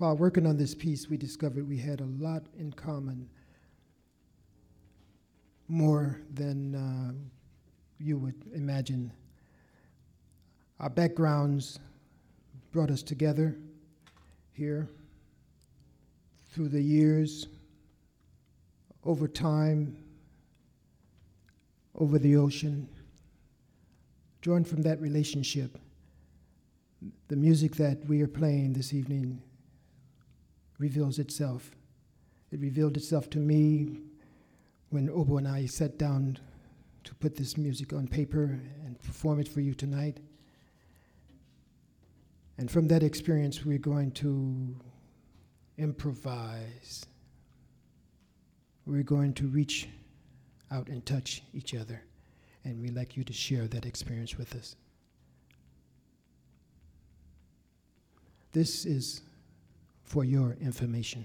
while working on this piece, we discovered we had a lot in common, more than uh, you would imagine. Our backgrounds brought us together here through the years, over time, over the ocean. Drawn from that relationship, the music that we are playing this evening reveals itself. It revealed itself to me when Obo and I sat down to put this music on paper and perform it for you tonight. And from that experience, we're going to improvise. We're going to reach out and touch each other. And we'd like you to share that experience with us. This is for your information.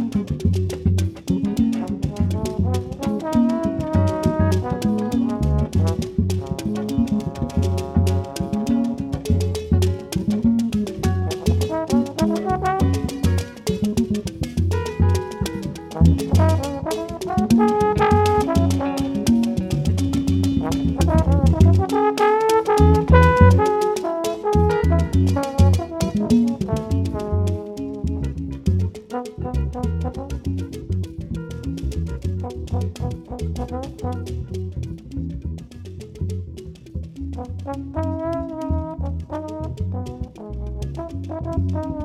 Thank you.